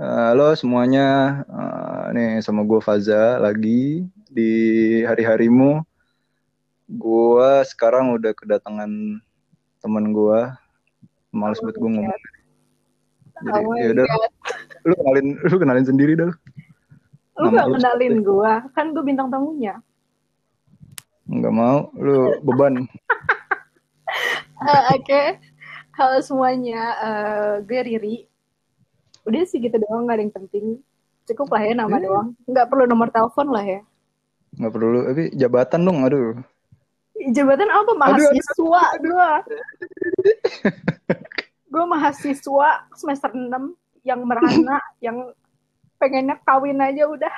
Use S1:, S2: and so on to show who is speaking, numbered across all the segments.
S1: Eh, halo semuanya, Eh, nih sama gue Faza lagi di hari-harimu. Gue sekarang udah kedatangan temen gue, males banget gue ngomong. Jadi
S2: Oh my
S1: ya udah,
S2: God.
S1: lu kenalin, lu kenalin sendiri dah.
S2: Lu
S1: Nama
S2: gak kenalin gua, kan gua bintang tamunya.
S1: Nggak mau, lu beban.
S2: Eh, Oke, halo semuanya, Eh, gue Riri. Udah sih gitu doang, gak ada yang penting. Cukup lah ya nama
S1: Eh.
S2: doang. Nggak perlu nomor telepon lah ya.
S1: Nggak perlu, tapi jabatan dong, aduh.
S2: Jabatan apa? Mahasiswa gua. Gue mahasiswa semester 6 yang merana, yang pengennya kawin aja udah.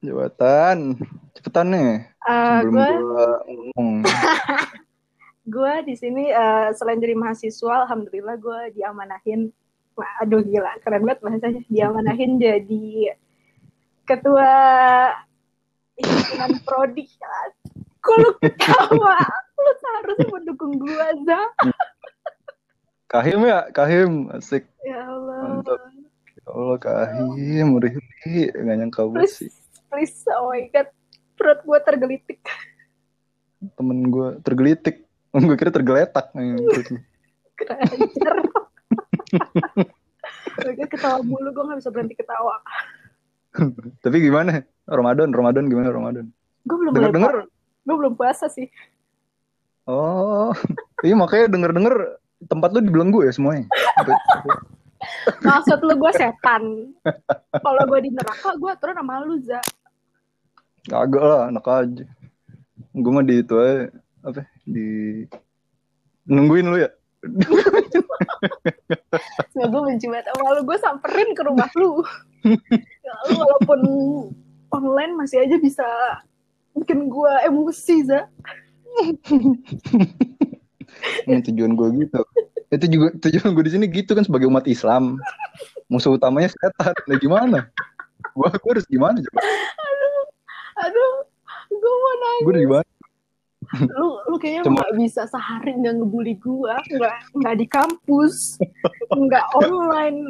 S1: Jabatan, cepetan nih.
S2: Eh,
S1: Sebelum
S2: gue
S1: gue ngomong.
S2: gue di sini eh, selain jadi mahasiswa, alhamdulillah gue diamanahin. Wah, aduh gila, keren banget bahasanya. Diamanahin jadi ketua himpunan prodi. Kok lu ketawa? Lu seharusnya mendukung gue, Za.
S1: Kahim ya, Kahim, asik.
S2: Ya Allah.
S1: Mantap. Ya Allah, Kahim, Riri, nggak nyangka banget
S2: Please,
S1: sih.
S2: please, oh my God. Perut gue tergelitik.
S1: Temen gue tergelitik. Gue kira tergeletak. nih, perutnya.
S2: Gue ketawa mulu, gue gak bisa berhenti ketawa.
S1: Tapi gimana? Ramadan, Ramadan gimana Ramadan?
S2: Gue belum
S1: Dengar-dengar.
S2: Gue belum puasa sih.
S1: Oh, iya makanya denger-denger tempat lu dibelenggu ya semuanya.
S2: Maksud lu gue setan. Kalau gue di neraka, gue turun sama lu, Za.
S1: Kagak lah, enak aja. Gue mah di itu aja, apa? Di nungguin lu ya.
S2: Semoga gue benci banget sama lu. Gue samperin ke rumah lu. Ya, lu walaupun online masih aja bisa bikin gue emosi, Za.
S1: Ini tujuan gue gitu. Itu juga tujuan gue di sini gitu kan sebagai umat Islam. Musuh utamanya setan. Nah gimana? Gua harus gimana coba?
S2: Aduh, gue mau nangis.
S1: Gue di mana?
S2: Lu, lu kayaknya
S1: Cuma-
S2: nggak bisa sehari nggak ngebully gue. Nggak, nggak di kampus. Nggak online.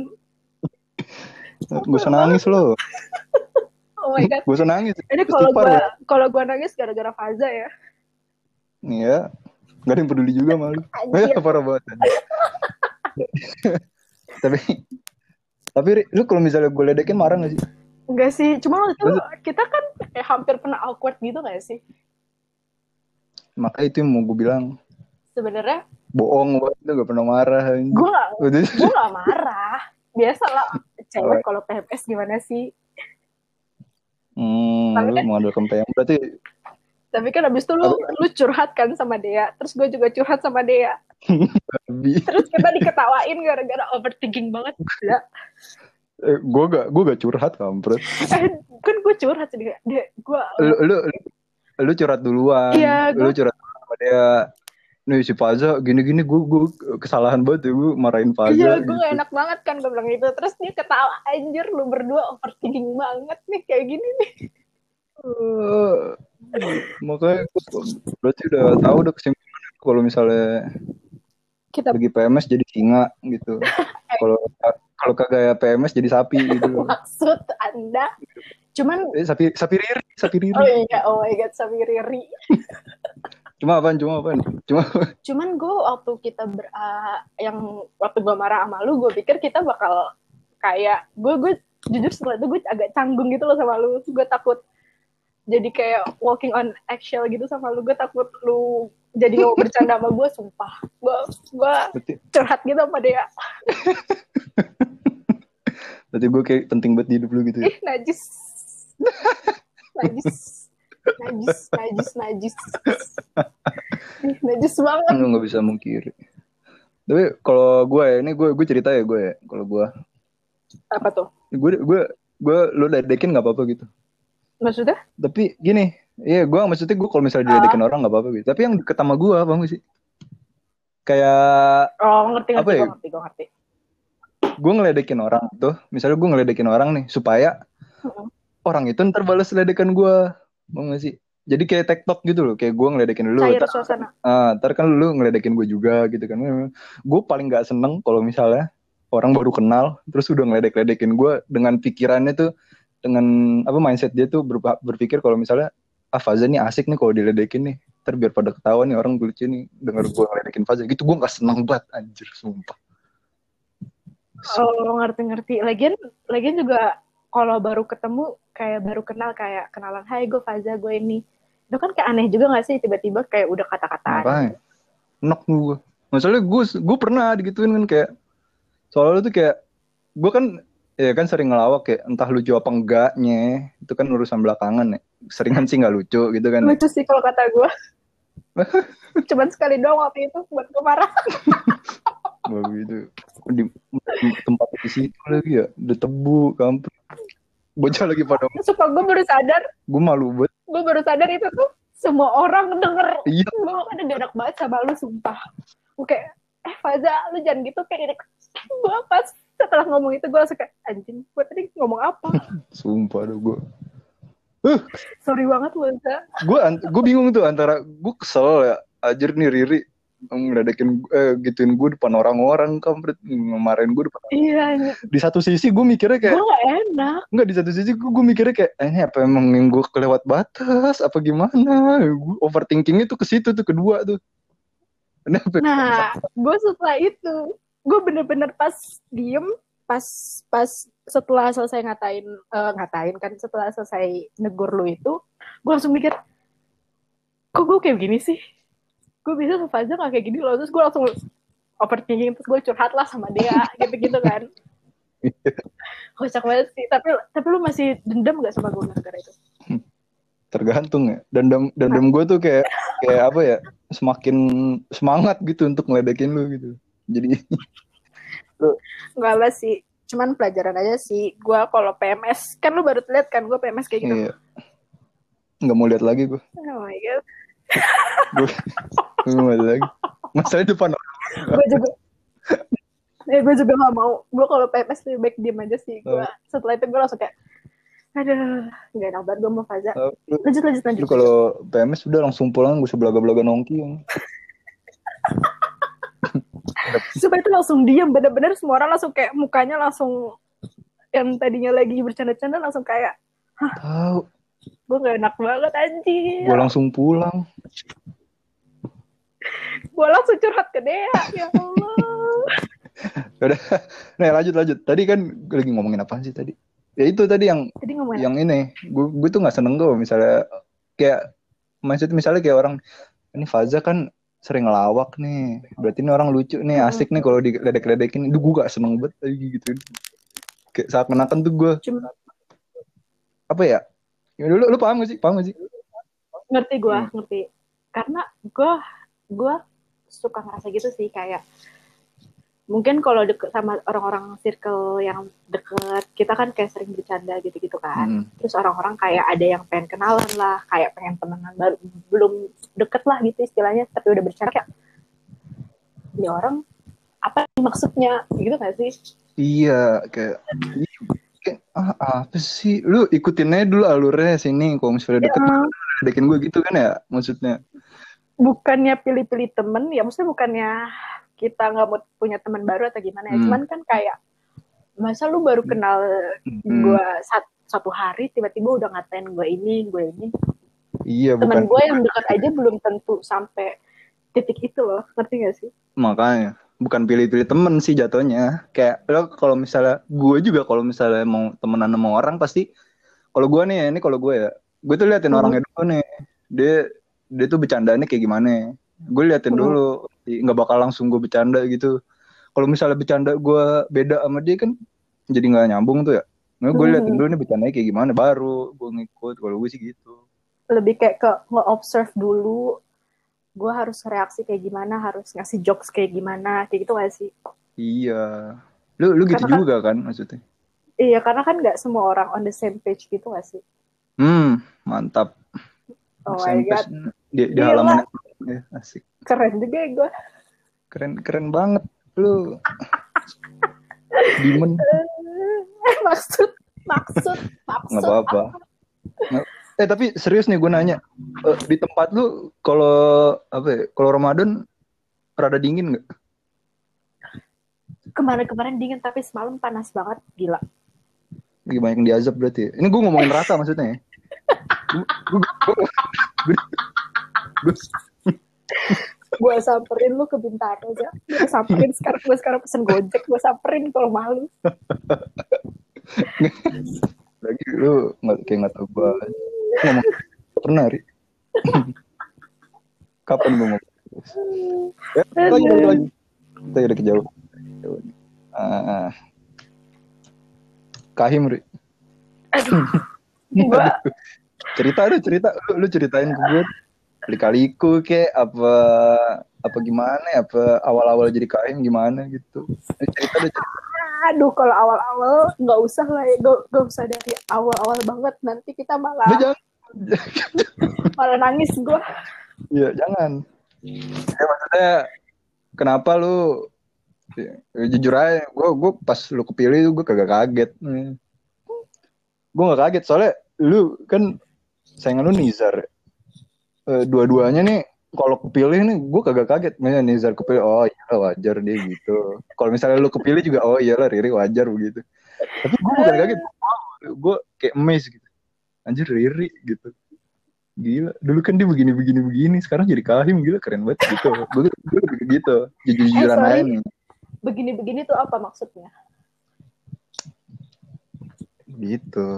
S1: Usah nangis lo.
S2: Oh my God.
S1: Usah nangis.
S2: Ini kalau gue
S1: lo.
S2: kalau gue nangis gara-gara Faza ya.
S1: Iya. Gak ada yang peduli juga malu.
S2: Anjir.
S1: Parah banget. tapi tapi lu kalau misalnya gue ledekin marah gak sih?
S2: Enggak sih, cuma waktu itu kita kan kayak hampir pernah awkward gitu gak sih?
S1: Makanya itu yang mau gue bilang
S2: Sebenarnya
S1: bohong banget lu gak pernah marah.
S2: gue gak, gue gak marah. Biasa lah, cewek kalau PMS gimana sih?
S1: Hmm,
S2: Tapi
S1: lu
S2: kan-
S1: mengandalkan PM berarti
S2: Tapi kan abis itu lu, lu curhat kan sama Dea, terus gue juga curhat sama Dea.
S1: lebih.
S2: Terus kita diketawain gara-gara overthinking banget. Ya.
S1: Eh, gue gak gue gak curhat kampret.
S2: Eh, kan gue curhat. Dea, gue
S1: Lu lu lu, lu curhat duluan.
S2: Iya,
S1: Lu
S2: gua-
S1: curhat sama dia. Nih si Faza gini-gini gue gue kesalahan banget ya gue marahin Faza.
S2: Iya, gue
S1: gitu.
S2: enak banget kan gue bilang gitu. Terus dia ketawa, anjir lu berdua overthinking banget nih kayak gini nih.
S1: Eh, makanya gua berarti udah tahu udah kesimpulannya kalau misalnya
S2: Kita
S1: bagi PMS jadi singa gitu. Kalau kalau kagak ya PMS jadi sapi gitu.
S2: maksud Anda. Cuman
S1: Eh, sapi sapi riri, sapi riri.
S2: Oh iya, oh my god, Sabi Riri.
S1: Cuma apaan? Cuma apaan? Cuma
S2: Cuman gue waktu kita ber, ah, yang waktu gue marah sama lu, gue pikir kita bakal kayak gue gue jujur setelah itu gue agak canggung gitu loh sama lu. Gue takut jadi kayak walking on eggshell gitu sama lu. Gue takut lu jadi mau bercanda sama gue, sumpah. Gue gue curhat gitu sama dia.
S1: berarti gue kayak penting banget di hidup lu gitu ya.
S2: Ih, najis. Najis. Najis, najis, najis. Najis banget.
S1: Lu nggak bisa mungkiri. Tapi kalau gue ya, ini gue gue cerita ya gue ya. Kalau gue,
S2: Apa tuh?
S1: gue gue gue lu ledekin nggak apa-apa gitu.
S2: Maksudnya?
S1: Tapi gini, iya gue maksudnya gue kalau misalnya diledekin orang nggak apa-apa gitu. Tapi yang deket sama gue, bang sih? Kayak
S2: Oh, ngerti, ngerti,
S1: Apa ya?
S2: gue ngerti, gue ngerti.
S1: gue ngeledekin orang tuh, misalnya gue ngeledekin orang nih supaya. Orang itu ntar balas ledekan gue, mau gak sih? Jadi kayak tektok gitu loh, kayak gue ngeledekin lu,
S2: Cair
S1: ntar,
S2: suasana.
S1: ah, ntar kan lu ngeledekin gue juga gitu kan. Gue paling gak seneng kalau misalnya orang baru kenal terus udah ngeledek-ledekin gue dengan pikirannya tuh dengan apa mindset dia tuh ber, berpikir kalau misalnya ah Faza nih asik nih kalau diledekin nih ntar biar pada ketahuan nih orang lucu nih denger gue ngeledekin Faza gitu gue gak seneng banget anjir sumpah
S2: Oh ngerti-ngerti. Lagian, lagian juga kalau baru ketemu kayak baru kenal kayak kenalan, Hai gue Faza gue ini. Itu kan kayak aneh juga gak sih tiba-tiba kayak udah kata-kataan.
S1: Enak gue. Masalahnya gue gue pernah digituin kan kayak soalnya tuh kayak gue kan ya kan sering ngelawak kayak entah lucu apa enggaknya itu kan urusan belakangan ya seringan sih nggak lucu gitu kan
S2: Lucu sih kalau kata gue. Cuman sekali doang waktu itu buat gue marah.
S1: begitu di tempat di situ lagi ya udah tebu kampung bocah lagi pada
S2: Sumpah gue baru sadar,
S1: gue malu banget
S2: gue baru sadar itu tuh semua orang denger.
S1: iya
S2: Gue kan gak enak banget sama lu sumpah. Gue kayak, eh Faza lu jangan gitu kayak gini. Gue pas setelah ngomong itu gue langsung kayak, anjing gue tadi ngomong apa?
S1: sumpah dah gue
S2: Sorry banget lu Za.
S1: gue gue bingung tuh antara gue kesel ya ajar nih Riri ngeledekin eh, gituin gue depan orang-orang kampret. Ngemarin gue depan
S2: Iya, ini
S1: di satu sisi gue mikirnya
S2: gue
S1: kayak
S2: gak enak.
S1: Enggak di satu sisi gue, gue mikirnya kayak eh, ini apa emang yang gue kelewat batas? Apa gimana? Gue overthinking itu ke situ tuh kedua tuh. Ini apa
S2: Nah, gue setelah itu, gue bener-bener pas diem, pas pas setelah selesai ngatain, eh, ngatain kan, setelah selesai negur lu itu, gue langsung mikir, kok gue kayak gini sih? Gue bisa Faza gak kayak gini loh, terus gue langsung overthinking, terus gue curhat lah sama dia, gitu-gitu kan. Kocak banget sih, tapi tapi lu masih dendam gak sama gue gara-gara itu?
S1: tergantung ya dendam dendam gue tuh kayak kayak apa ya semakin semangat gitu untuk ngeledekin lu gitu jadi
S2: Gak apa sih, cuman pelajaran aja sih. Gue kalau PMS, kan lu baru lihat kan gue PMS kayak gitu.
S1: iya nggak mau lihat lagi gue
S2: Oh my god.
S1: gue nggak lagi? Masalahnya depan orang.
S2: gue juga ya gue juga gak mau. Gue kalau PMS lebih baik diem aja sih. Gue
S1: Oh.
S2: setelah itu gue langsung kayak aduh gak enak banget gue mau Faza.
S1: Lu,
S2: lanjut lanjut lanjut.
S1: lu kalau PMS udah langsung pulang gue sebelaga-belaga nongki
S2: supaya itu langsung diem. Bener-bener semua orang langsung kayak mukanya langsung yang tadinya lagi bercanda-canda langsung kayak
S1: tahu
S2: gue gak enak banget anjir
S1: gue langsung pulang
S2: gue langsung curhat ke dia ya Allah.
S1: Udah nah lanjut lanjut. Tadi kan gue lagi ngomongin apa sih tadi? Ya itu tadi yang
S2: ngomongin
S1: yang ini. Gue gue tuh nggak seneng gue misalnya kayak maksud misalnya kayak orang ini Faza kan sering ngelawak nih. Berarti ini orang lucu nih
S2: Hmm.
S1: asik nih kalau diledek-ledekin. Itu gue gak seneng banget lagi gitu. Kayak saat menakan tuh gue
S2: cuma
S1: apa ya? Ya lu, lu paham gak sih? Paham gak sih?
S2: Ngerti gue
S1: Hmm.
S2: ngerti. Karena gue gue suka ngerasa gitu sih kayak mungkin kalau deket sama orang-orang circle yang deket kita kan kayak sering bercanda gitu-gitu kan.
S1: Hmm.
S2: terus orang-orang kayak ada yang pengen kenalan lah kayak pengen temenan baru belum deket lah gitu istilahnya tapi udah bercanda kayak ini orang apa maksudnya? Gitu gak sih?
S1: Iya kayak, kayak ah apa sih? Lu ikutin aja dulu alurnya sini kalau misalnya deket
S2: Ya,
S1: ledekin gue gitu kan ya maksudnya
S2: bukannya pilih-pilih temen ya maksudnya bukannya kita nggak mau punya teman baru atau gimana ya
S1: Hmm.
S2: cuman kan kayak masa lu baru kenal
S1: Hmm.
S2: gue sat- satu hari tiba-tiba udah ngatain gue ini gue ini
S1: iya
S2: teman gue yang dekat aja belum tentu sampai titik itu loh ngerti gak sih
S1: Makanya bukan pilih-pilih temen sih jatuhnya. Kayak lo kalau misalnya gue juga kalau misalnya mau temenan sama orang pasti kalau gue nih ini kalau gue ya gue tuh liatin
S2: Hmm.
S1: orangnya dulu nih. Dia dia tuh bercandanya kayak gimana. Gue liatin
S2: Hmm.
S1: dulu. Nggak bakal langsung gue bercanda gitu. Kalau misalnya bercanda gue beda sama dia kan jadi nggak nyambung tuh ya. Nah, gue
S2: Hmm.
S1: liatin dulu nih bercandanya kayak gimana baru gue ngikut. Kalau gue sih gitu.
S2: lebih kayak ke nge-observe dulu gue harus reaksi kayak gimana harus ngasih jokes kayak gimana kayak gitu gak sih
S1: Iya. Lu lu gitu
S2: Karena kan-
S1: juga kan maksudnya.
S2: iya karena kan nggak semua orang on the same page gitu gak sih
S1: Hmm, mantap.
S2: Oh my god.
S1: di, halaman ya, asik.
S2: Keren juga ya gue
S1: keren keren banget lu Demon.
S2: Maksud maksud maksud
S1: nggak apa-apa. eh tapi serius nih gue nanya. Eh, di tempat lu kalau apa ya kalau Ramadan rada dingin nggak?
S2: Kemarin-kemarin dingin tapi semalam panas banget. Gila.
S1: Lagi banyak yang diazab berarti. Ini gue ngomongin rata maksudnya ya.
S2: Gue samperin lu ke Bintaro aja gue samperin sekarang gue sekarang pesen gojek gue samperin kalau malu
S1: Lagi lu nggak kayak nggak tahu gue ngomong pernah ri. Kapan gue ngomong? Ya, lagi, lagi, lagi. Kita udah kejauh. Ah, Kahim ri.
S2: gue
S1: cerita lu cerita lu, lu ceritain ke gue kali-kaliku kayak apa apa gimana apa awal-awal jadi kahim gimana gitu Lu cerita lu cerita
S2: aduh kalau awal-awal nggak usah lah ya nggak usah dari awal-awal banget nanti kita malah
S1: Lu jangan
S2: malah nangis gue
S1: Iya, jangan. Ya maksudnya kenapa lu ya, jujur aja, gue gue pas lu kepilih gue kagak kaget. Hmm. Gue gak kaget soalnya lu kan saingan lu Nizar. Eh, dua-duanya nih kalau kepilih nih gue kagak kaget. Misalnya Nizar kepilih, oh iya wajar dia gitu. Kalau misalnya lu kepilih juga, oh iyalah Riri wajar begitu. Tapi gue bukan kaget, gue kayak amazed gitu. Anjir Riri gitu. Gila, dulu kan dia begini begini begini, sekarang jadi kahim gila keren banget gitu. Gue gue gitu, jujur-jujuran
S2: Eh, sorry.
S1: aja nih.
S2: begini-begini tuh apa maksudnya
S1: Gitu.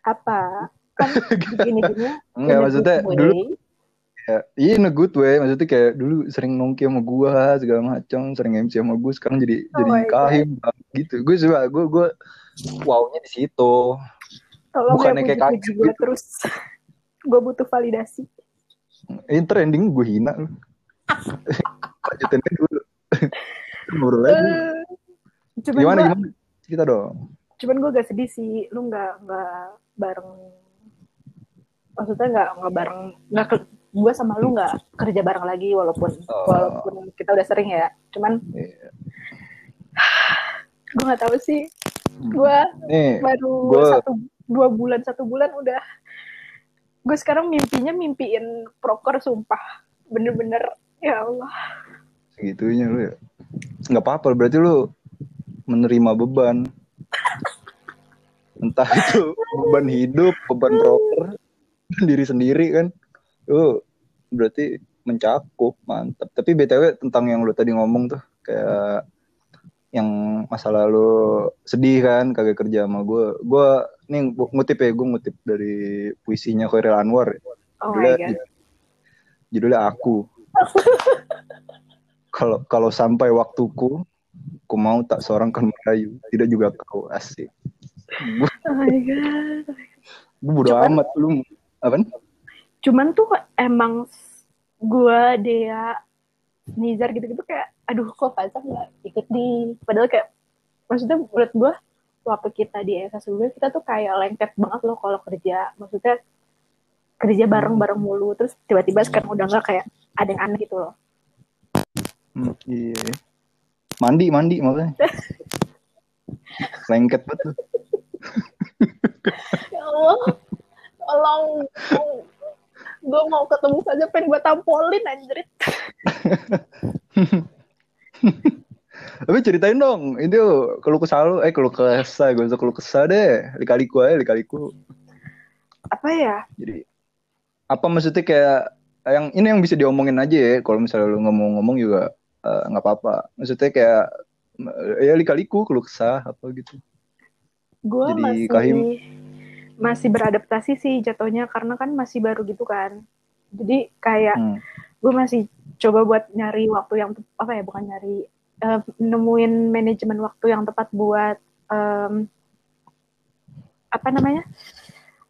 S2: apa
S1: Enggak maksudnya dulu ya, iya in a good way, maksudnya kayak dulu sering nongki sama gua segala macam, sering MC sama gua, sekarang jadi
S2: Oh
S1: jadi
S2: God.
S1: kahim gitu. Gue suka, gue gue wownya di situ.
S2: tolong
S1: bukannya
S2: ya
S1: kayak
S2: gue
S1: gitu.
S2: terus gue butuh validasi
S1: Ini trending gue hina lu. Lanjutin dulu. Dulu.
S2: Eh, cuman
S1: Gimana
S2: gua,
S1: gimana? Kita dong.
S2: cuman gue gak sedih sih lu nggak nggak bareng maksudnya nggak nggak bareng nggak gue sama lu nggak kerja bareng lagi walaupun
S1: Oh.
S2: walaupun kita udah sering ya cuman
S1: Iya.
S2: gue nggak tahu sih gue baru
S1: gua-
S2: satu dua bulan satu bulan udah gue sekarang mimpinya mimpiin proker sumpah bener-bener ya Allah
S1: segitunya lu ya. Nggak apa-apa, berarti lu menerima beban. Entah itu beban hidup, beban proper, diri sendiri kan. Lu berarti mencakup, mantap. Tapi BTW tentang yang lu tadi ngomong tuh, kayak yang masa lalu sedih kan, kagak kerja sama gue. Gue, nih ngutip ya, gue ngutip dari puisinya Khairil Anwar.
S2: oh my
S1: Judulnya,
S2: god
S1: judulnya Aku. Kalau kalau sampai waktuku, ku mau tak seorang kan merayu, tidak juga kau asik. Gue
S2: oh my god
S1: bodo
S2: Cuman-
S1: amat lu. Apa?
S2: cuman tuh emang gue Dea Nizar gitu-gitu kayak aduh kok Faza nggak ikut di padahal kayak maksudnya menurut gue waktu kita di ESA sebelumnya kita tuh kayak lengket banget loh kalau kerja maksudnya kerja bareng-bareng mulu terus tiba-tiba sekarang udah nggak kayak ada yang aneh gitu loh
S1: Hmm, iya. Mandi, mandi makanya. Lengket betul.
S2: ya Allah tolong gue mau ketemu saja pengen gue tampolin anjrit
S1: Tapi ceritain dong, itu kalau kesal lu, eh kalau kesah, gue usah kalau kesah deh, likaliku aja, likaliku.
S2: apa ya
S1: Jadi apa maksudnya kayak yang ini yang bisa diomongin aja ya, kalau misalnya lu nggak mau ngomong juga eh, nggak apa-apa. Maksudnya kayak eh, ya likaliku kalau kesah apa gitu.
S2: gue
S1: Jadi
S2: masih
S1: Kahim.
S2: Masih beradaptasi sih jatuhnya karena kan masih baru gitu kan jadi kayak
S1: Hmm.
S2: gue masih coba buat nyari waktu yang apa ya bukan nyari eh, nemuin manajemen waktu yang tepat buat em, apa namanya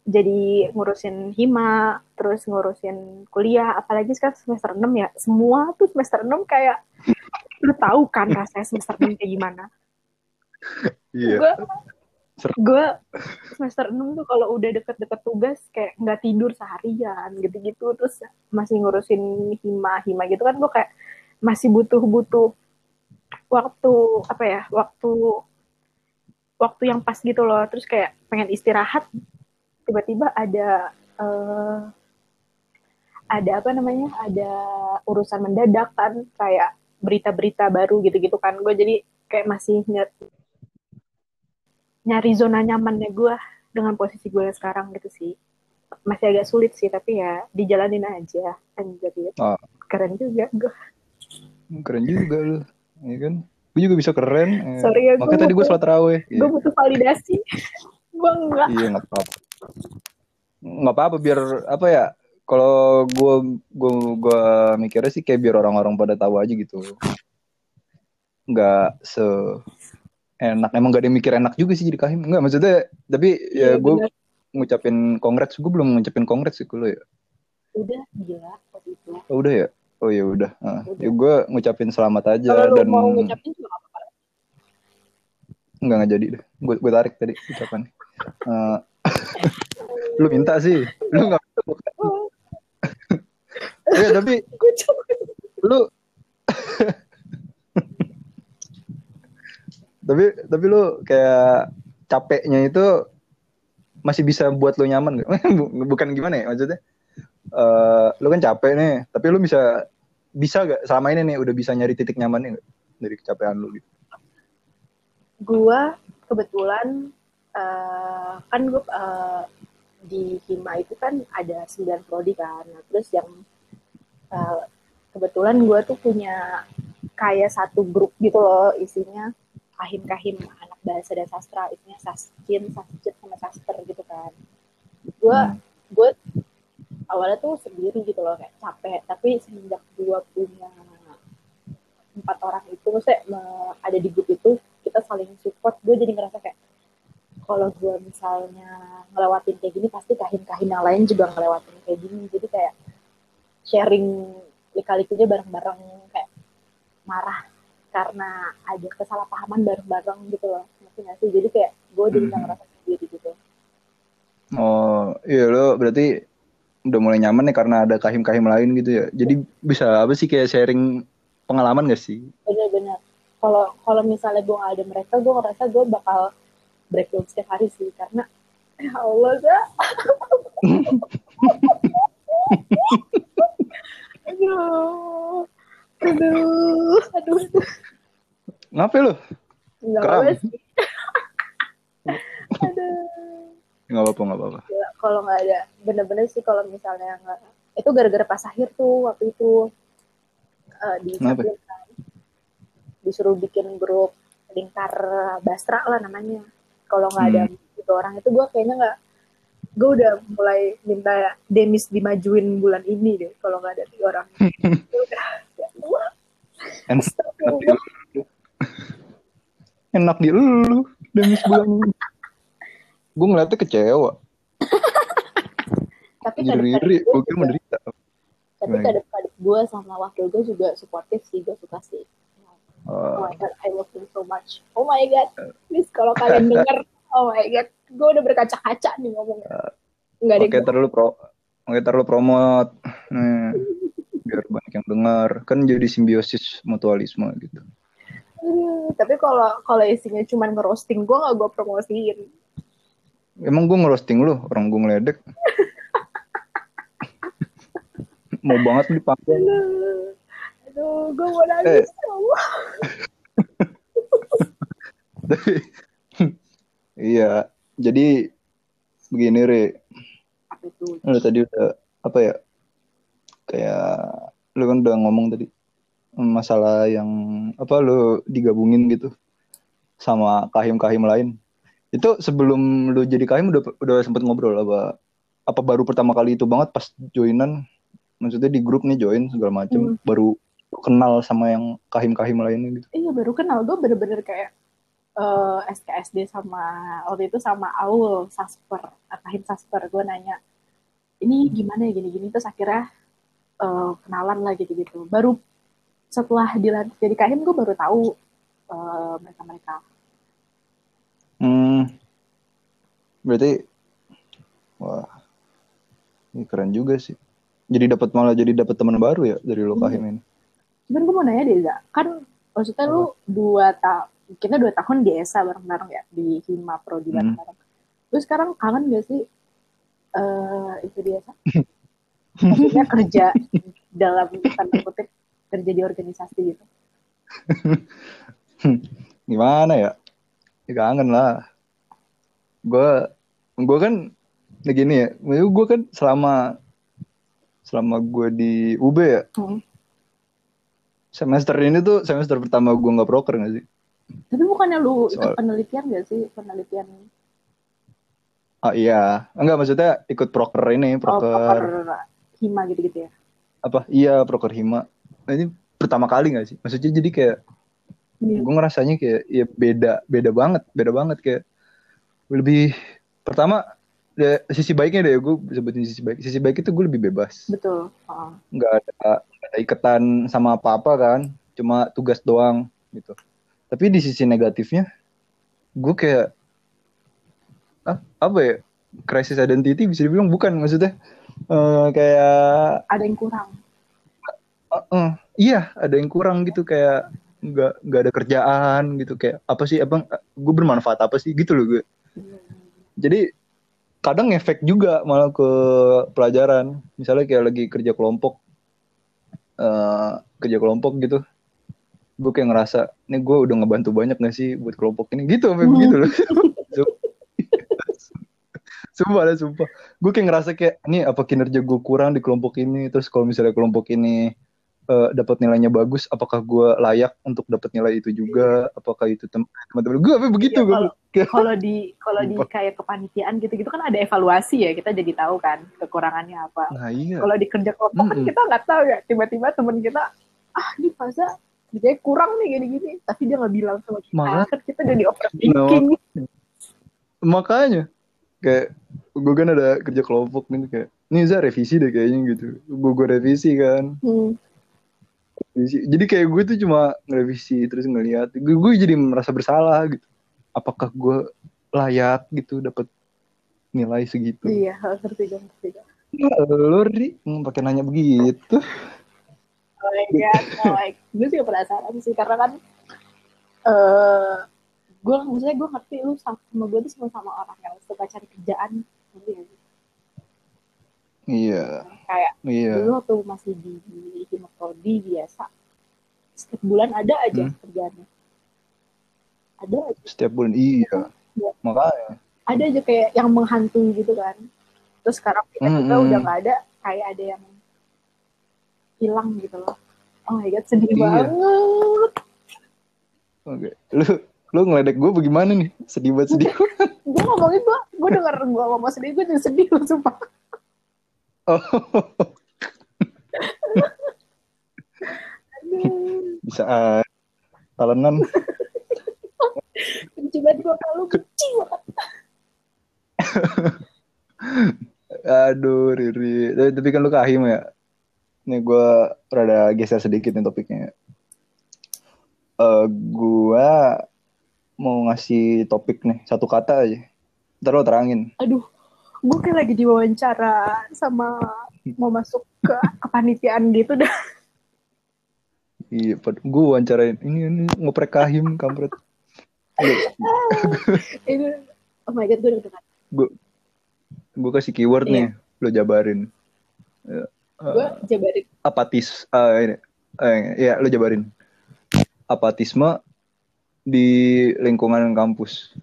S2: jadi ngurusin hima terus ngurusin kuliah apalagi sekarang semester 6 ya semua tuh semester 6 kayak lu tahu kan rasanya semester 6 kayak gimana
S1: Iya.
S2: gue
S1: Ser-
S2: gue semester 6 tuh kalau udah deket-deket tugas kayak nggak tidur seharian gitu-gitu. Terus masih ngurusin hima hima gitu kan gue kayak masih butuh butuh waktu apa ya waktu waktu yang pas gitu loh. Terus kayak pengen istirahat tiba-tiba ada eh, ada apa namanya ada urusan mendadak kan kayak berita-berita baru gitu-gitu kan. Gue jadi kayak masih nyari, nyari zona nyamannya gue dengan posisi gue sekarang gitu sih masih agak sulit sih tapi ya dijalanin aja anjir
S1: Oh.
S2: keren juga gue
S1: Keren juga lu. Iya kan? Gue juga bisa keren. Eh,
S2: Sorry ya,
S1: Makanya
S2: gua
S1: tadi gue sholat raweh. Iya.
S2: gue butuh validasi gue enggak
S1: Iya nggak apa-apa. Nggak apa-apa biar apa ya? Kalau gue gue gue mikirnya sih kayak biar orang-orang pada tahu aja gitu. Nggak se enak. Emang gak ada yang mikir enak juga sih jadi kahim. Nggak maksudnya. Tapi ya
S2: Iya,
S1: gue
S2: bener.
S1: ngucapin congrats. Gue belum ngucapin congrats sih lo ya.
S2: udah gila waktu itu
S1: Oh, udah ya. Oh ya udah. Nah,
S2: Udah.
S1: ya gue ngucapin selamat aja
S2: kalau
S1: dan
S2: mau ngucapin juga nggak apa-apa
S1: nggak nggak jadi deh. Gue gue tarik tadi ucapan. Eh, lu minta sih. Lu nggak.
S2: Oh,
S1: Ya tapi lu tapi tapi lu kayak capeknya itu masih bisa buat lu nyaman gak? Bukan gimana ya maksudnya? eh lu kan capek nih, tapi lu bisa bisa gak selama ini nih udah bisa nyari titik nyamannya gak dari kecapean lu gitu?
S2: gue kebetulan eh, kan gue eh, di Hima itu kan ada 9 prodi kan nah, terus yang eh, kebetulan gue tuh punya kayak satu grup gitu loh isinya kahim-kahim anak bahasa dan sastra isinya saskin, sascit sama saster gitu kan. Gue
S1: Hmm.
S2: gue awalnya tuh sendiri gitu loh kayak capek. Tapi semenjak gue punya empat orang itu maksudnya ada di grup itu kita saling support. Gue jadi ngerasa kayak kalau gue misalnya ngelewatin kayak gini pasti kahin-kahin yang lain juga ngelewatin kayak gini. Jadi kayak sharing lika-likunya bareng-bareng kayak marah karena ada kesalahpahaman bareng-bareng gitu loh ngerti nggak sih jadi kayak gue jadi nggak
S1: Hmm.
S2: ngerasa sendiri gitu
S1: Oh iya lo berarti udah mulai nyaman nih karena ada kahim-kahim lain gitu ya. Jadi bisa apa sih kayak sharing pengalaman gak sih?
S2: bener-bener kalau kalau misalnya gue gak ada mereka gue ngerasa gue bakal breakdown setiap hari sih karena ya Allah gak aduh aduh. Aduh. Aduh
S1: Ngapain lo?
S2: nggak
S1: Kram.
S2: apa sih. Aduh.
S1: Nggak apa-apa nggak apa-apa.
S2: Gila, kalau nggak ada bener-bener sih kalau misalnya nggak itu gara-gara pas akhir tuh waktu itu eh, di kan, disuruh bikin grup lingkar Bastra lah namanya. Kalau nggak ada itu orang itu gue kayaknya nggak gue udah mulai minta Demis dimajuin bulan ini deh kalau nggak ada tiga orang. Udah ya, wah,
S1: Enak, enak di lu. Enak di lu. Demi sebulan ini. Gue ngeliatnya kecewa.
S2: tapi
S1: Jadi
S2: kadang-kadang
S1: iri.
S2: gue
S1: menderita.
S2: tapi kadang-kadang gue sama wakil gue juga suportif sih gue suka sih Oh
S1: Oh,
S2: my god, I love you so much. Oh my god, please kalau kalian denger, oh my god, gue udah berkaca-kaca nih ngomongnya. Enggak deh,
S1: Oke terlalu pro. Oke terlalu promote. Banyak yang dengar. Kan jadi simbiosis mutualisme gitu.
S2: Hmm, tapi kalau kalau isinya cuma ngerosting gue nggak gue promosiin.
S1: Emang gue ngerosting lu, orang gue ngeledek. Mau banget dipanggil.
S2: Aduh, aduh gue mau nangis. ya Allah.
S1: Tapi iya, jadi begini Re,
S2: Apa itu?
S1: lu tadi udah apa ya? Kayak lu kan udah ngomong tadi masalah yang apa lu digabungin gitu sama kahim-kahim lain. Itu sebelum lu jadi kahim udah udah sempet ngobrol apa apa baru pertama kali itu banget pas joinan maksudnya di grup nih join segala macem
S2: Hmm.
S1: baru kenal sama yang kahim-kahim lainnya gitu.
S2: Iya baru kenal gue bener-bener kayak eh, SKSD sama waktu itu sama Aul Sasper, Akahim Sasper. Gue nanya, ini gimana ya gini-gini terus akhirnya eh, kenalan lah gitu-gitu. Baru setelah dilantik jadi kahim gue baru tahu eh, mereka-mereka.
S1: Hmm. Berarti wah. Ini keren juga sih. Jadi dapat malah jadi dapat teman baru ya dari lo
S2: Iya.
S1: kahim ini.
S2: Cuman gue mau nanya deh, Za. kan maksudnya lu dua tahun, kita dua tahun di ESA bareng-bareng ya, di Hima Prodi
S1: Hmm.
S2: bareng-bareng. Lu sekarang kangen gak sih eh itu dia? Maksudnya kerja dalam tanda kutip kerja di organisasi gitu.
S1: gimana ya? Ya kangen lah. Gue gue kan begini ya gue kan selama selama gue di UB ya.
S2: Hmm.
S1: semester ini tuh semester pertama gue nggak proker gak sih?
S2: Tapi bukannya lu ikut
S1: Soal-
S2: penelitian gak sih? Penelitian
S1: ah iya. Enggak maksudnya ikut proker ini
S2: oh,
S1: proker.
S2: proker hima gitu-gitu ya?
S1: apa? Iya proker hima. Nah, ini pertama kali gak sih? Maksudnya jadi kayak
S2: Iya.
S1: gue ngerasanya kayak ya beda beda banget beda banget. Kayak lebih pertama ya, sisi baiknya deh gue sebutin sisi baik. Sisi baik itu gue lebih bebas.
S2: Betul. Oh.
S1: nggak ada nggak ada ikatan sama apa apa kan. Cuma tugas doang gitu. Tapi di sisi negatifnya gue kayak ah, apa ya krisis identity bisa dibilang bukan maksudnya. Eh, kayak
S2: Ada yang kurang.
S1: eh, eh, iya ada yang kurang gitu kayak nggak nggak ada kerjaan gitu. Kayak apa sih abang gue bermanfaat apa sih? Gitu loh gue jadi kadang efek juga malah ke pelajaran. Misalnya kayak lagi kerja kelompok eh kerja kelompok gitu. Gue kayak ngerasa ini gue udah ngebantu banyak gak sih buat kelompok ini? Gitu sampai begitu loh sumpah lah sumpah gue kayak ngerasa kayak ini apa kinerja gue kurang di kelompok ini terus kalau misalnya kelompok ini eh, dapat nilainya bagus apakah gue layak untuk dapat nilai itu juga apakah itu tem- teman-teman gue apa begitu gue
S2: kalau- Kalau di kalau di kayak kepanitiaan gitu-gitu kan ada evaluasi ya, kita jadi tahu kan kekurangannya apa.
S1: nah iya
S2: Kalau di kerja kelompok kan
S1: Mm-mm.
S2: kita nggak tahu ya, tiba-tiba teman kita ah ini Faza kerjanya kurang nih gini-gini, tapi dia nggak bilang sama kita.
S1: Malah-
S2: Kan kita jadi overthinking.
S1: makanya kayak gue kan ada kerja kelompok nih kayak nih Za revisi deh kayaknya gitu. Gue gue revisi kan.
S2: Hmm.
S1: revisi. jadi kayak gue tuh cuma ngerevisi terus ngeliat. Gue, gue jadi merasa bersalah gitu. Apakah gue layak gitu dapat nilai segitu?
S2: Iya, ngerti gue, ngerti
S1: lo ri. Hmm, pakai nanya begitu.
S2: Oh my god, oh my gue sih penasaran sih karena kan eh gue maksudnya gue ngerti lu sama gue tuh sama sama orang yang suka cari kerjaan nggak sih?
S1: iya
S2: kayak
S1: iya
S2: dulu waktu masih di, di biasa setiap bulan ada aja
S1: Hmm.
S2: kerjaannya ada aja
S1: setiap bulan iya
S2: Iya.
S1: makanya
S2: ada aja kayak yang menghantui gitu kan terus sekarang tiba-tiba
S1: Hmm,
S2: udah
S1: hmm.
S2: nggak ada kayak ada yang hilang gitu loh oh my god sedih
S1: Iya.
S2: banget
S1: oke lu lu ngeledek gue bagaimana nih? Sedih banget sedih
S2: gue ngomongin gue gue denger gue ngomong sedih gue jadi sedih loh sumpah.
S1: Oh. Bisa ah, talengan
S2: benci banget gue kalau benci banget
S1: Aduh, Riri. Tapi, tapi kan lu kahim ya. Nih gue rada geser sedikit nih topiknya. Eh gue mau ngasih topik nih, satu kata aja. Ntar lo terangin.
S2: aduh gue kayak lagi diwawancara sama mau masuk ke kepanitiaan gitu dah
S1: Iya, gue wawancarain. Ini, ini ngoprek kahim, kampret.
S2: itu oh my god gue udah
S1: Gue gue kasih keyword
S2: Iya.
S1: nih, lo jabarin. Eh,
S2: gue jabarin
S1: apatis, ah ini, eh, ya lo jabarin. Apatisme di lingkungan kampus.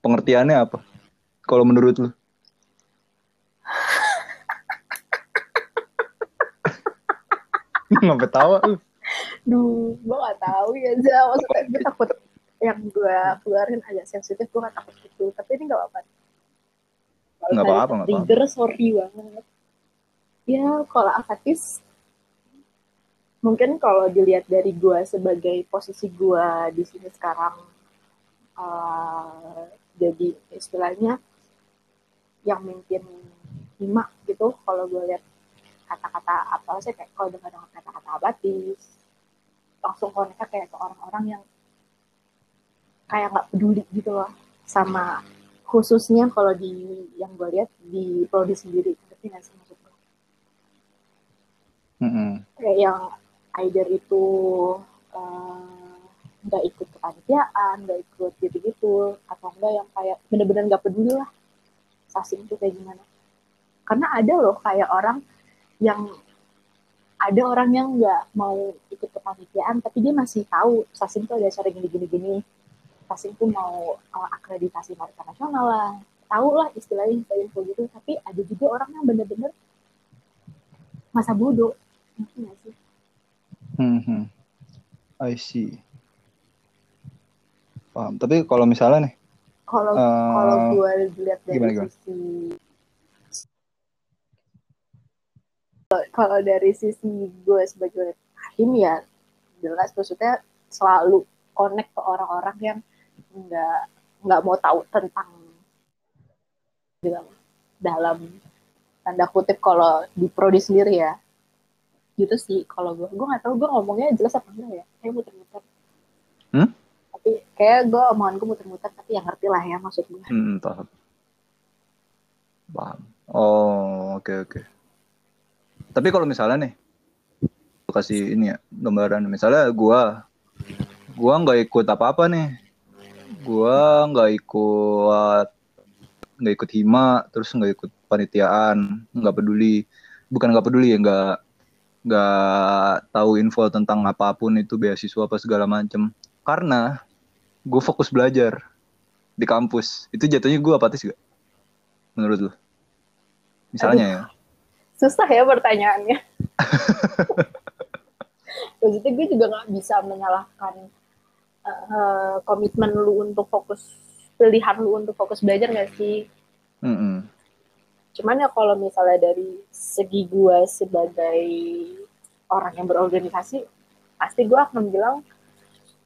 S1: Pengertiannya apa? Kalau menurut lu? Ngapa tawa lu?
S2: Duh, gue gak tahu ya, Za. Maksudnya gue takut yang gue keluarin agak sensitif, gue gak takut gitu. Tapi ini gak apa-apa. Kalau
S1: Nggak
S2: tadi
S1: apa-apa, nggak
S2: Trigger, sorry banget. Ya, kalau apatis, mungkin kalau dilihat dari gue sebagai posisi gue di sini sekarang, eh, jadi istilahnya yang mimpin lima gitu, kalau gue lihat kata-kata apa sih kayak kalau dengar dengar kata-kata abatis langsung koneknya kayak ke orang-orang yang kayak nggak peduli gitu loh sama khususnya kalau di yang gue lihat di prodi sendiri ngerti nggak sih maksud gue
S1: Mm-mm.
S2: kayak yang either itu eh, nggak ikut kepanitiaan nggak ikut gitu-gitu atau enggak yang kayak bener-bener nggak peduli lah sasing itu kayak gimana. Karena ada loh kayak orang yang ada orang yang nggak mau ikut kepanitiaan tapi dia masih tahu Sasim tuh ada acara gini gini gini Sasim tuh mau uh, akreditasi marka nasional lah. Tahu lah istilahnya info gitu. Tapi ada juga orang yang bener-bener masa bodoh. Nggak sih
S1: hmm, hmm. I see paham tapi kalau misalnya nih
S2: kalau uh, kalau gue lihat dari
S1: gimana, gimana?
S2: sisi kalau dari sisi gue sebagai hakim ya jelas maksudnya selalu connect ke orang-orang yang nggak nggak mau tahu tentang dalam dalam tanda kutip kalau di prodi sendiri ya gitu sih kalau gue gue nggak tahu gue ngomongnya jelas apa enggak ya kayak muter-muter
S1: hmm?
S2: tapi kayak gue omongan gue muter-muter tapi yang ngerti lah ya maksud gue
S1: hmm, paham paham oh oke okay, oke okay. Tapi kalau misalnya nih, kasih ini ya gambaran. Misalnya gua, gua nggak ikut apa-apa nih. Gua nggak ikut nggak ikut hima, terus nggak ikut panitiaan, nggak peduli. Bukan nggak peduli ya, nggak nggak tahu info tentang apa pun itu beasiswa apa segala macem. Karena gue fokus belajar di kampus. Itu jatuhnya gue apatis gak? Menurut lo? Misalnya Aduh. ya
S2: susah ya pertanyaannya. Maksudnya gue juga nggak bisa menyalahkan uh, komitmen lu untuk fokus pilihan lu untuk fokus belajar gak sih? Mm -hmm. Cuman ya kalau misalnya dari segi gue sebagai orang yang berorganisasi, pasti gue akan bilang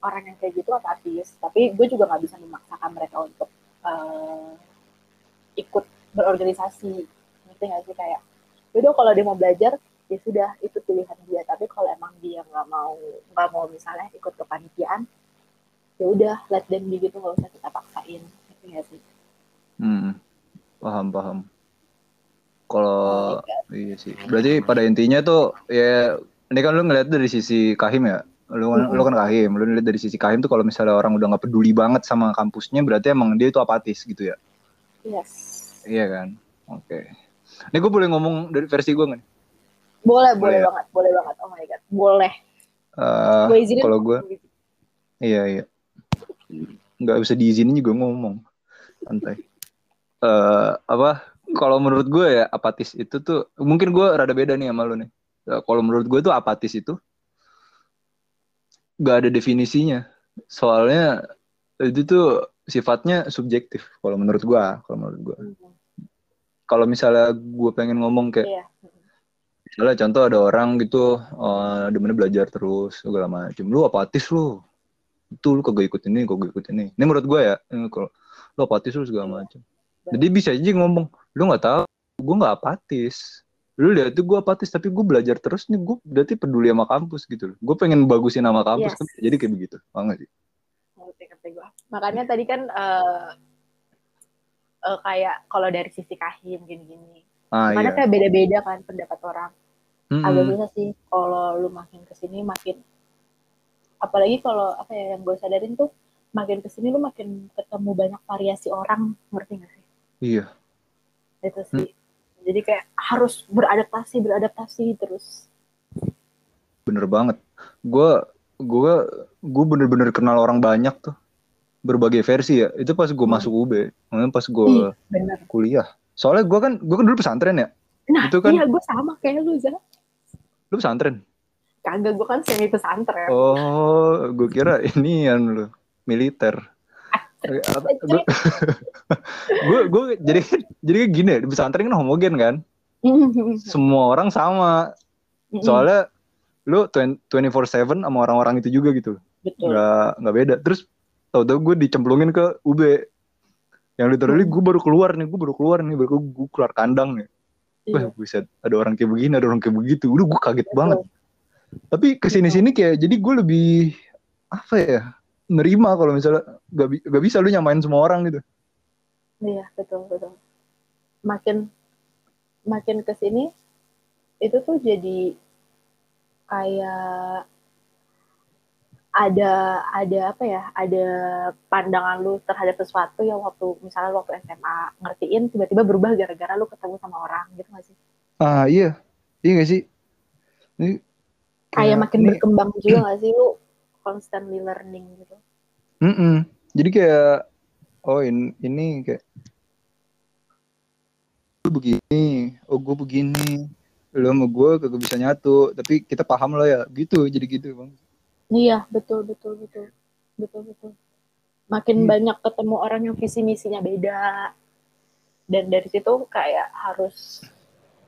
S2: orang yang kayak gitu apatis. Tapi gue juga nggak bisa memaksakan mereka untuk uh, ikut berorganisasi. Ngerti gak sih? Kayak udah kalau dia mau belajar ya sudah itu pilihan dia. Tapi kalau emang dia nggak mau nggak mau misalnya ikut kepanitiaan ya udah let them be gitu nggak usah kita paksain. Gitu ya sih?
S1: Hmm paham paham kalau oh iya sih berarti pada intinya tuh ya ini kan lu ngeliat dari sisi kahim ya lu mm -hmm. lu kan kahim lu ngeliat dari sisi kahim tuh kalau misalnya orang udah nggak peduli banget sama kampusnya berarti emang dia itu apatis gitu ya
S2: yes
S1: iya kan oke okay. Ini gue boleh ngomong dari versi gue nggak?
S2: Boleh, boleh, boleh ya? banget, boleh banget. Oh my god, boleh.
S1: Uh, kalau gue, iya iya, nggak bisa diizinin juga ngomong, santai. Uh, apa? Kalau menurut gue ya apatis itu tuh, mungkin gue rada beda nih sama lo nih. Uh, kalau menurut gue tuh apatis itu nggak ada definisinya. Soalnya itu tuh sifatnya subjektif. Kalau menurut gue, kalau menurut gue. Hmm kalau misalnya gue pengen ngomong kayak yeah. misalnya contoh ada orang gitu uh, demennya belajar terus segala macam lu apatis lu itu lu kagak ikut ini kagak ikut ini ini menurut gue ya kalau lu apatis lu segala iya. macam jadi bisa aja ngomong lu nggak tahu gue nggak apatis lu lihat tuh gue apatis tapi gue belajar terus nih gue berarti peduli sama kampus gitu loh gue pengen bagusin nama kampus yes. kan jadi kayak begitu banget sih
S2: makanya tadi kan uh, uh, kayak kalau dari sisi kahim gini-gini. Ah, Karena iya. kayak beda-beda kan pendapat orang. Mm-hmm. Agak bisa sih kalau lu makin ke sini makin apalagi kalau apa ya yang gue sadarin tuh makin ke sini lu makin ketemu banyak variasi orang ngerti gak sih?
S1: Iya.
S2: Itu sih. Hmm. Jadi kayak harus beradaptasi beradaptasi terus.
S1: Bener banget. Gue gue gue bener-bener kenal orang banyak tuh berbagai versi ya. Itu pas gue hmm. masuk UB, pas gue kuliah. Soalnya gue kan gue kan dulu pesantren ya.
S2: Nah, itu kan, iya gue sama kayak lu, Zah.
S1: Lu pesantren?
S2: Kagak, gue kan semi pesantren.
S1: Oh, gue kira ini yang lu militer. Gue gue jadi jadi gini di pesantren kan homogen kan? Semua orang sama. Soalnya lu 24/7 sama orang-orang itu juga gitu. Betul. nggak nggak beda. Terus tau-tau gue dicemplungin ke UB yang literally gue baru keluar nih gue baru keluar nih. Baru gue keluar kandang nih. Iya. wah buset ada orang kayak begini ada orang kayak begitu. Udah gue kaget Betul. banget tapi ke sini-sini kayak jadi gue lebih apa ya nerima kalau misalnya gak, gak bisa lu nyamain semua orang gitu.
S2: Iya betul betul. Makin makin ke sini itu tuh jadi kayak ada ada apa ya ada pandangan lu terhadap sesuatu yang waktu misalnya waktu SMA ngertiin tiba-tiba berubah gara-gara lu ketemu sama orang gitu gak sih?
S1: Ah iya. Iya gak sih? Ini
S2: kayak makin
S1: ini-
S2: berkembang juga gak sih lu constantly learning gitu
S1: Mm-mm. Jadi kayak oh ini, ini kayak lu begini, oh gue begini, lu sama gue kagak bisa nyatu, tapi kita paham lah ya, gitu, jadi gitu bang.
S2: iya betul betul betul betul betul makin
S1: Iya.
S2: banyak ketemu orang yang visi misinya beda dan dari situ kayak harus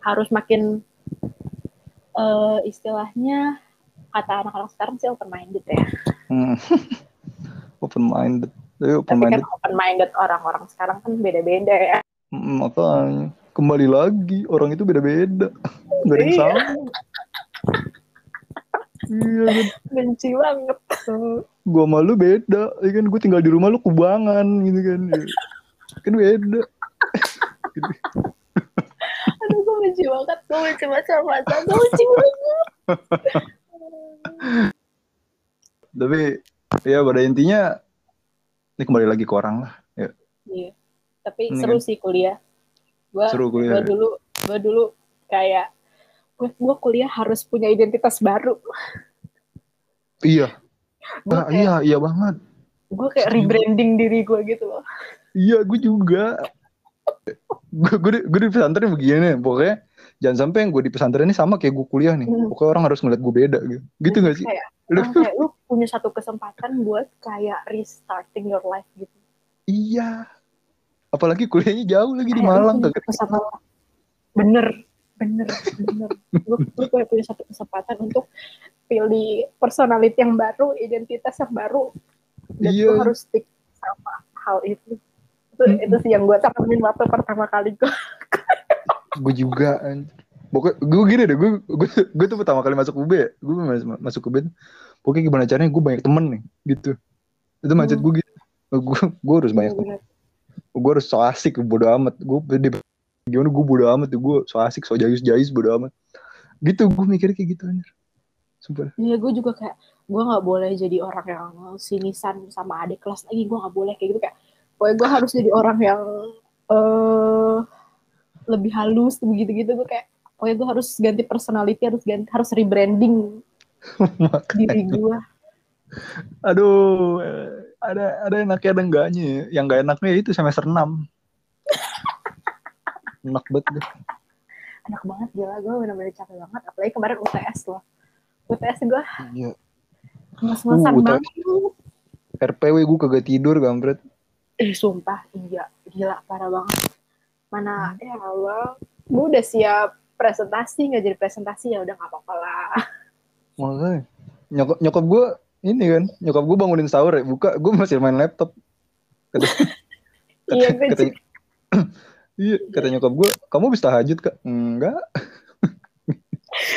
S2: harus makin eh, istilahnya kata anak-anak sekarang sih open minded ya
S1: Hmm. open minded, tapi open
S2: tapi kan
S1: minded,
S2: open minded orang-orang sekarang kan beda-beda ya
S1: mm, apa? Kembali lagi orang itu beda-beda, nggak ada yang
S2: Iya.
S1: sama. Iya,
S2: benci banget
S1: gua sama lu beda, ya kan? Gue tinggal di rumah lu kubangan gitu kan, ya. kan beda.
S2: aduh gue benci banget gue benci masa-masa gue benci banget
S1: Tapi ya pada intinya ini kembali lagi ke orang lah. Ya,
S2: Iya. Tapi
S1: Ini
S2: seru
S1: kan.
S2: sih kuliah. Gua,
S1: Seru kuliah.
S2: gua dulu, gua dulu kayak gua, gua kuliah harus punya identitas baru.
S1: Iya,
S2: Gua
S1: ah,
S2: kayak,
S1: iya, iya banget.
S2: gua kayak rebranding diri gua gitu loh.
S1: Iya, gue juga. gue gue di pesantren begini, pokoknya jangan sampai yang gue di pesantren ini sama kayak gue kuliah nih.
S2: Hmm.
S1: Pokoknya orang harus ngeliat gue beda gitu. Gitu gak sih?
S2: Kayak,
S1: Lu,
S2: kayak lu punya satu kesempatan buat kayak restarting your life gitu.
S1: iya. Apalagi kuliahnya jauh lagi di
S2: Kayak lu
S1: Malang
S2: kesempatan. Bener, bener, bener. Lu, lu punya satu kesempatan untuk pilih personality yang baru, identitas yang baru, dan
S1: Iya.
S2: lu harus stick sama hal itu. Itu,
S1: Mm-mm.
S2: itu sih yang gue takamin waktu pertama kali gue.
S1: Gue juga. Pokoknya gue gini deh, gue, gue, gue tuh pertama kali masuk UB ya. Gue masuk, masuk UB tuh. Pokoknya gimana caranya gue banyak temen nih, gitu. Itu
S2: Hmm.
S1: gue gitu. Gue, gue harus banyak temen. gue harus so asik bodo amat gue di gimana gue bodo amat gue so asik so jayus jayus bodo amat gitu gue mikirnya kayak gitu anjir sumpah
S2: Iya, gue juga kayak gue nggak boleh jadi orang yang sinisan sama adik kelas lagi. Gue nggak boleh kayak gitu kayak. Pokoknya gue harus jadi orang yang eh lebih halus begitu gitu gue kayak. Pokoknya gue harus ganti personality, harus ganti, harus rebranding diri gue.
S1: aduh ada ada enaknya ada enggaknya ya. yang gak enaknya itu semester 6 enak banget deh.
S2: Enak banget gila, gue bener-bener capek banget. Apalagi kemarin UTS loh. UTS gue
S1: iya
S2: ngemas-ngesan
S1: Uh,
S2: banget.
S1: RPW gue kagak tidur kampret
S2: Eh sumpah, iya. Gila, parah banget. Mana, ya Allah. Gue udah siap presentasi, nggak jadi presentasi ya udah nggak apa-apa lah.
S1: makanya nyokap nyokap gue ini kan nyokap gue bangunin sahur ya buka gue masih main laptop. Kata,
S2: Iya, gue
S1: kata, iya kata nyokap gue kamu bisa tahajud kak? Enggak.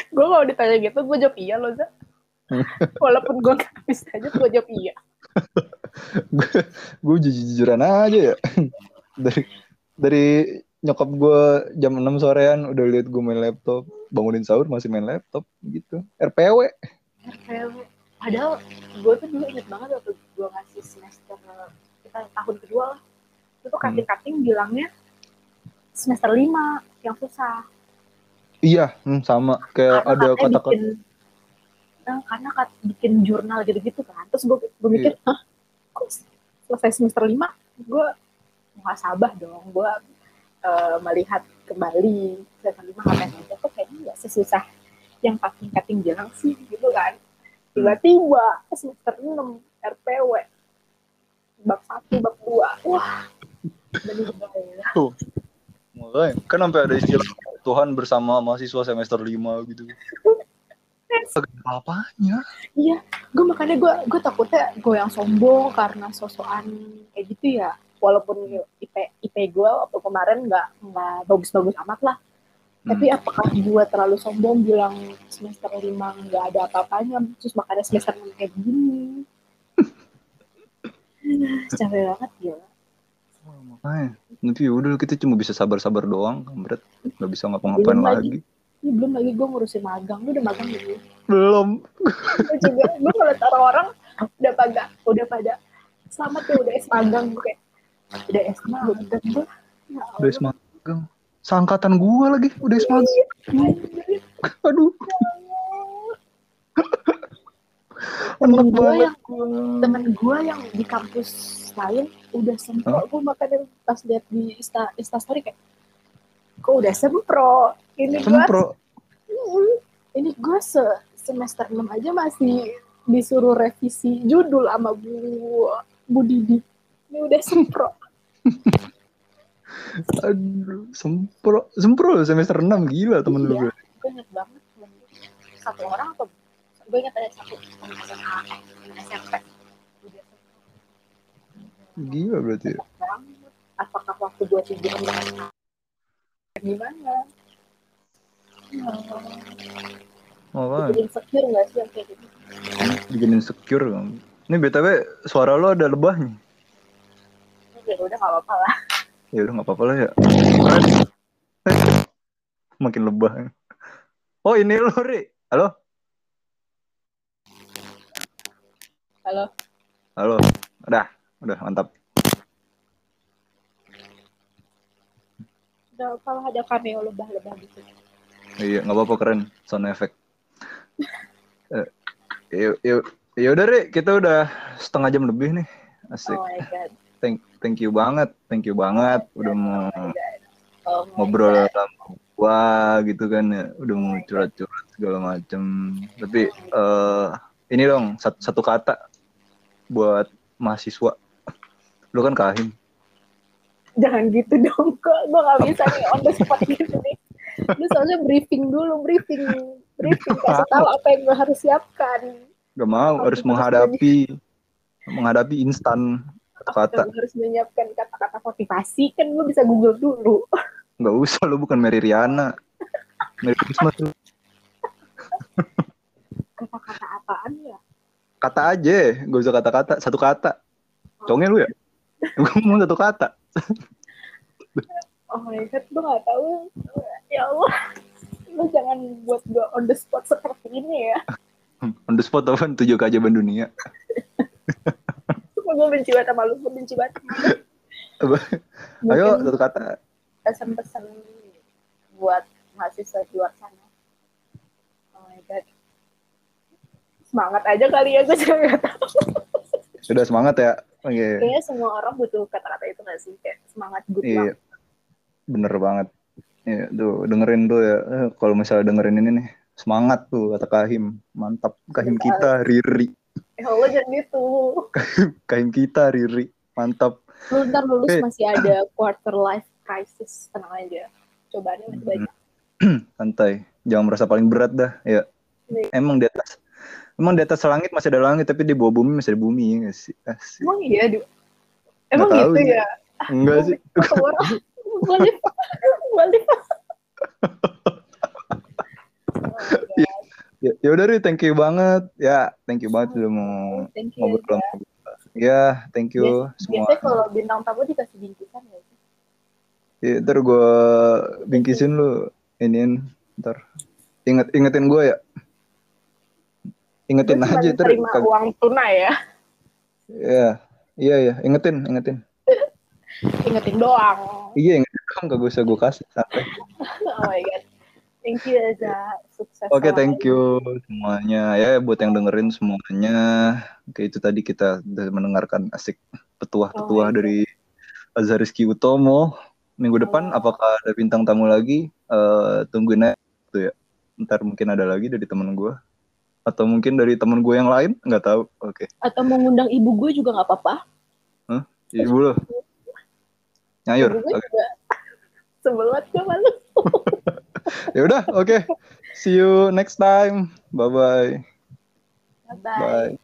S2: Gue kalau ditanya gitu gue jawab iya loh Za walaupun gue gak bisa aja gue jawab iya.
S1: Gue gue jujur jujuran aja ya. Dari dari nyokap gue jam 6 sorean udah lihat gue main laptop. Bangunin sahur masih main laptop gitu. RPW
S2: RPW padahal gue tuh dulu inget banget waktu gue ngasih semester kita tahun kedua lah. Itu tuh kating-kating bilangnya semester lima yang susah.
S1: Iya hmm, sama. Kayak
S2: karena
S1: ada kata-kata.
S2: bikin eh, karena kat, bikin jurnal gitu-gitu kan. Terus gue gue mikir hah kok selesai semester lima? Gue muhasabah dong gue eh, melihat kembali semester lima ngapain aja kok kayaknya nggak sesusah yang kating-kating bilang sih gitu kan. Tiba-tiba semester 6 RPW bab satu bab dua. Wah.
S1: Tuh. Makanya kan sampai ada istilah Tuhan bersama mahasiswa semester 5 gitu. Apa-apanya?
S2: Iya, gue makanya gue gue takutnya gue yang sombong karena sosokan kayak gitu ya. Walaupun IP IP gue waktu kemarin nggak nggak bagus-bagus amat lah. Tapi apakah gue terlalu sombong bilang semester lima nggak ada apa-apanya, terus makanya semester enam kayak gini. Capek banget.
S1: Wah, makanya nanti udah kita cuma bisa sabar-sabar doang kampret nggak bisa ngapa-ngapain lagi.
S2: lagi. Ini belum lagi gue ngurusin magang, lu udah magang belum?
S1: belum
S2: Gue juga, gue kalau taruh orang udah pada udah pada selamat ya udah es magang gue kayak udah es magang gue. Ya Allah.
S1: udah semagang sangkatan gua lagi udah semagang
S2: Iya.
S1: aduh.
S2: Temen
S1: Enak
S2: gue yang temen gue yang di kampus lain udah sempro. Gue makanya pas lihat di insta instastory kayak kok udah sempro? Ini gue
S1: Sempro.
S2: ini gue se semester 6 aja masih disuruh revisi judul sama bu bu Didi ini udah sempro
S1: Aduh, sempro. Sempro loh semester 6 gila temen lu.
S2: Iya.
S1: gue.
S2: gue inget banget temen satu orang apa gue inget ada satu temen SMA SMP
S1: Gila berarti. ya.
S2: apakah waktu gue tidur gimana
S1: Oh, apa?
S2: bikin insecure nggak sih yang kayak gitu
S1: Bikin insecure. Ini BTW suara lo ada lebahnya.
S2: Ya udah nggak apa-apa lah
S1: Ya udah nggak apa-apa lah ya. Makin lebah. Oh ini lo Ri. Halo.
S2: halo
S1: Halo. Udah. Udah mantap.
S2: udah kalau ada cameo lebah-lebah gitu
S1: Iya nggak apa-apa keren. Sound effect. Eh, yuk, yuk. Ya udah Ri, kita udah setengah jam lebih nih. Asik.
S2: oh my god
S1: Thank, thank you banget, thank you banget. Udah mau
S2: oh
S1: ngobrol
S2: God.
S1: sama gua gitu kan ya. Udah mau curhat-curhat segala macem. Tapi eh ini dong satu, satu kata buat mahasiswa. Lu kan kahim.
S2: Jangan gitu dong kok. Gue gak bisa nih on the spot gitu nih. Lu soalnya briefing dulu briefing briefing. Kasih tahu apa yang gue harus siapkan.
S1: Gak mau harus
S2: Harus
S1: menghadapi menghadapi instan satu kata
S2: Gue harus menyiapkan kata-kata motivasi kan gue bisa google dulu.
S1: Nggak usah lu bukan Mary Riana. Mary Christmas. Lu.
S2: kata-kata apaan ya?
S1: Kata aja gak usah kata-kata satu kata. Conge lu ya? Gue mau satu kata.
S2: Oh my god gue gak tahu. Ya Allah lu jangan buat gue on the spot seperti ini ya.
S1: On the spot apa? Tujuh keajaiban dunia
S2: gue benci banget sama lu? Gue benci banget
S1: ayo satu kata.
S2: Pesan-pesan buat mahasiswa di luar sana. Oh my god. Semangat aja kali ya gue juga gak tahu.
S1: Sudah semangat ya? Oke.
S2: Kayaknya semua orang butuh kata-kata itu gak sih? Kayak semangat good
S1: iya.
S2: luck.
S1: Bener banget. Iya, tuh dengerin tuh ya. Eh, kalau misalnya dengerin ini nih semangat tuh kata Kahim. Mantap Kahim kita Riri
S2: eh Allah jangan gitu.
S1: Kahim kita Riri. Mantap.
S2: Lu ntar lulus
S1: Eh.
S2: masih ada quarter life crisis tenang aja. Cobaannya masih banyak.
S1: Santai. Jangan merasa paling berat dah ya.
S2: Nih.
S1: emang di atas emang di atas langit masih ada langit tapi di bawah bumi masih ada bumi ya nggak sih? Asik.
S2: emang iya Du? emang
S1: Nggak
S2: gitu ya?
S1: Enggak sih.
S2: balik balik
S1: ya, ya udah Ri, thank you banget. Ya thank you banget udah mau
S2: thank you.
S1: ngobrol sama ya thank you semua
S2: biasanya kalau bintang tamu dikasih bingkisan ya?
S1: Ya, ntar gue bingkisin lu iniin ntar. Inget ingetin gue ya. Ingetin
S2: cuma
S1: aja ntar
S2: terima
S1: kag-
S2: uang tunai ya.
S1: Ya iya ya ingetin ingetin.
S2: Ingetin doang.
S1: Iya ingetin dong kagak usah gue kasih santai.
S2: Oh my god thank you Eza sukses
S1: Oke,
S2: selalu.
S1: thank you semuanya. Ya, buat yang dengerin semuanya. Oke, itu tadi kita mendengarkan asik petuah-petuah
S2: Oh my
S1: dari Azhar Rizky Utomo. Minggu depan,
S2: Oh.
S1: apakah ada bintang tamu lagi? Eh tungguin aja tuh ya. Ntar mungkin ada lagi dari temen gue. Atau mungkin dari temen gue yang lain, nggak tahu. Oke,
S2: atau mau ngundang ibu gue juga nggak apa-apa
S1: ibu lo. Nyayur.
S2: ibu gue
S1: Oke.
S2: juga sebelat gue malu
S1: Ya udah, oke. See you next time. Bye-bye.
S2: bye
S1: Bye.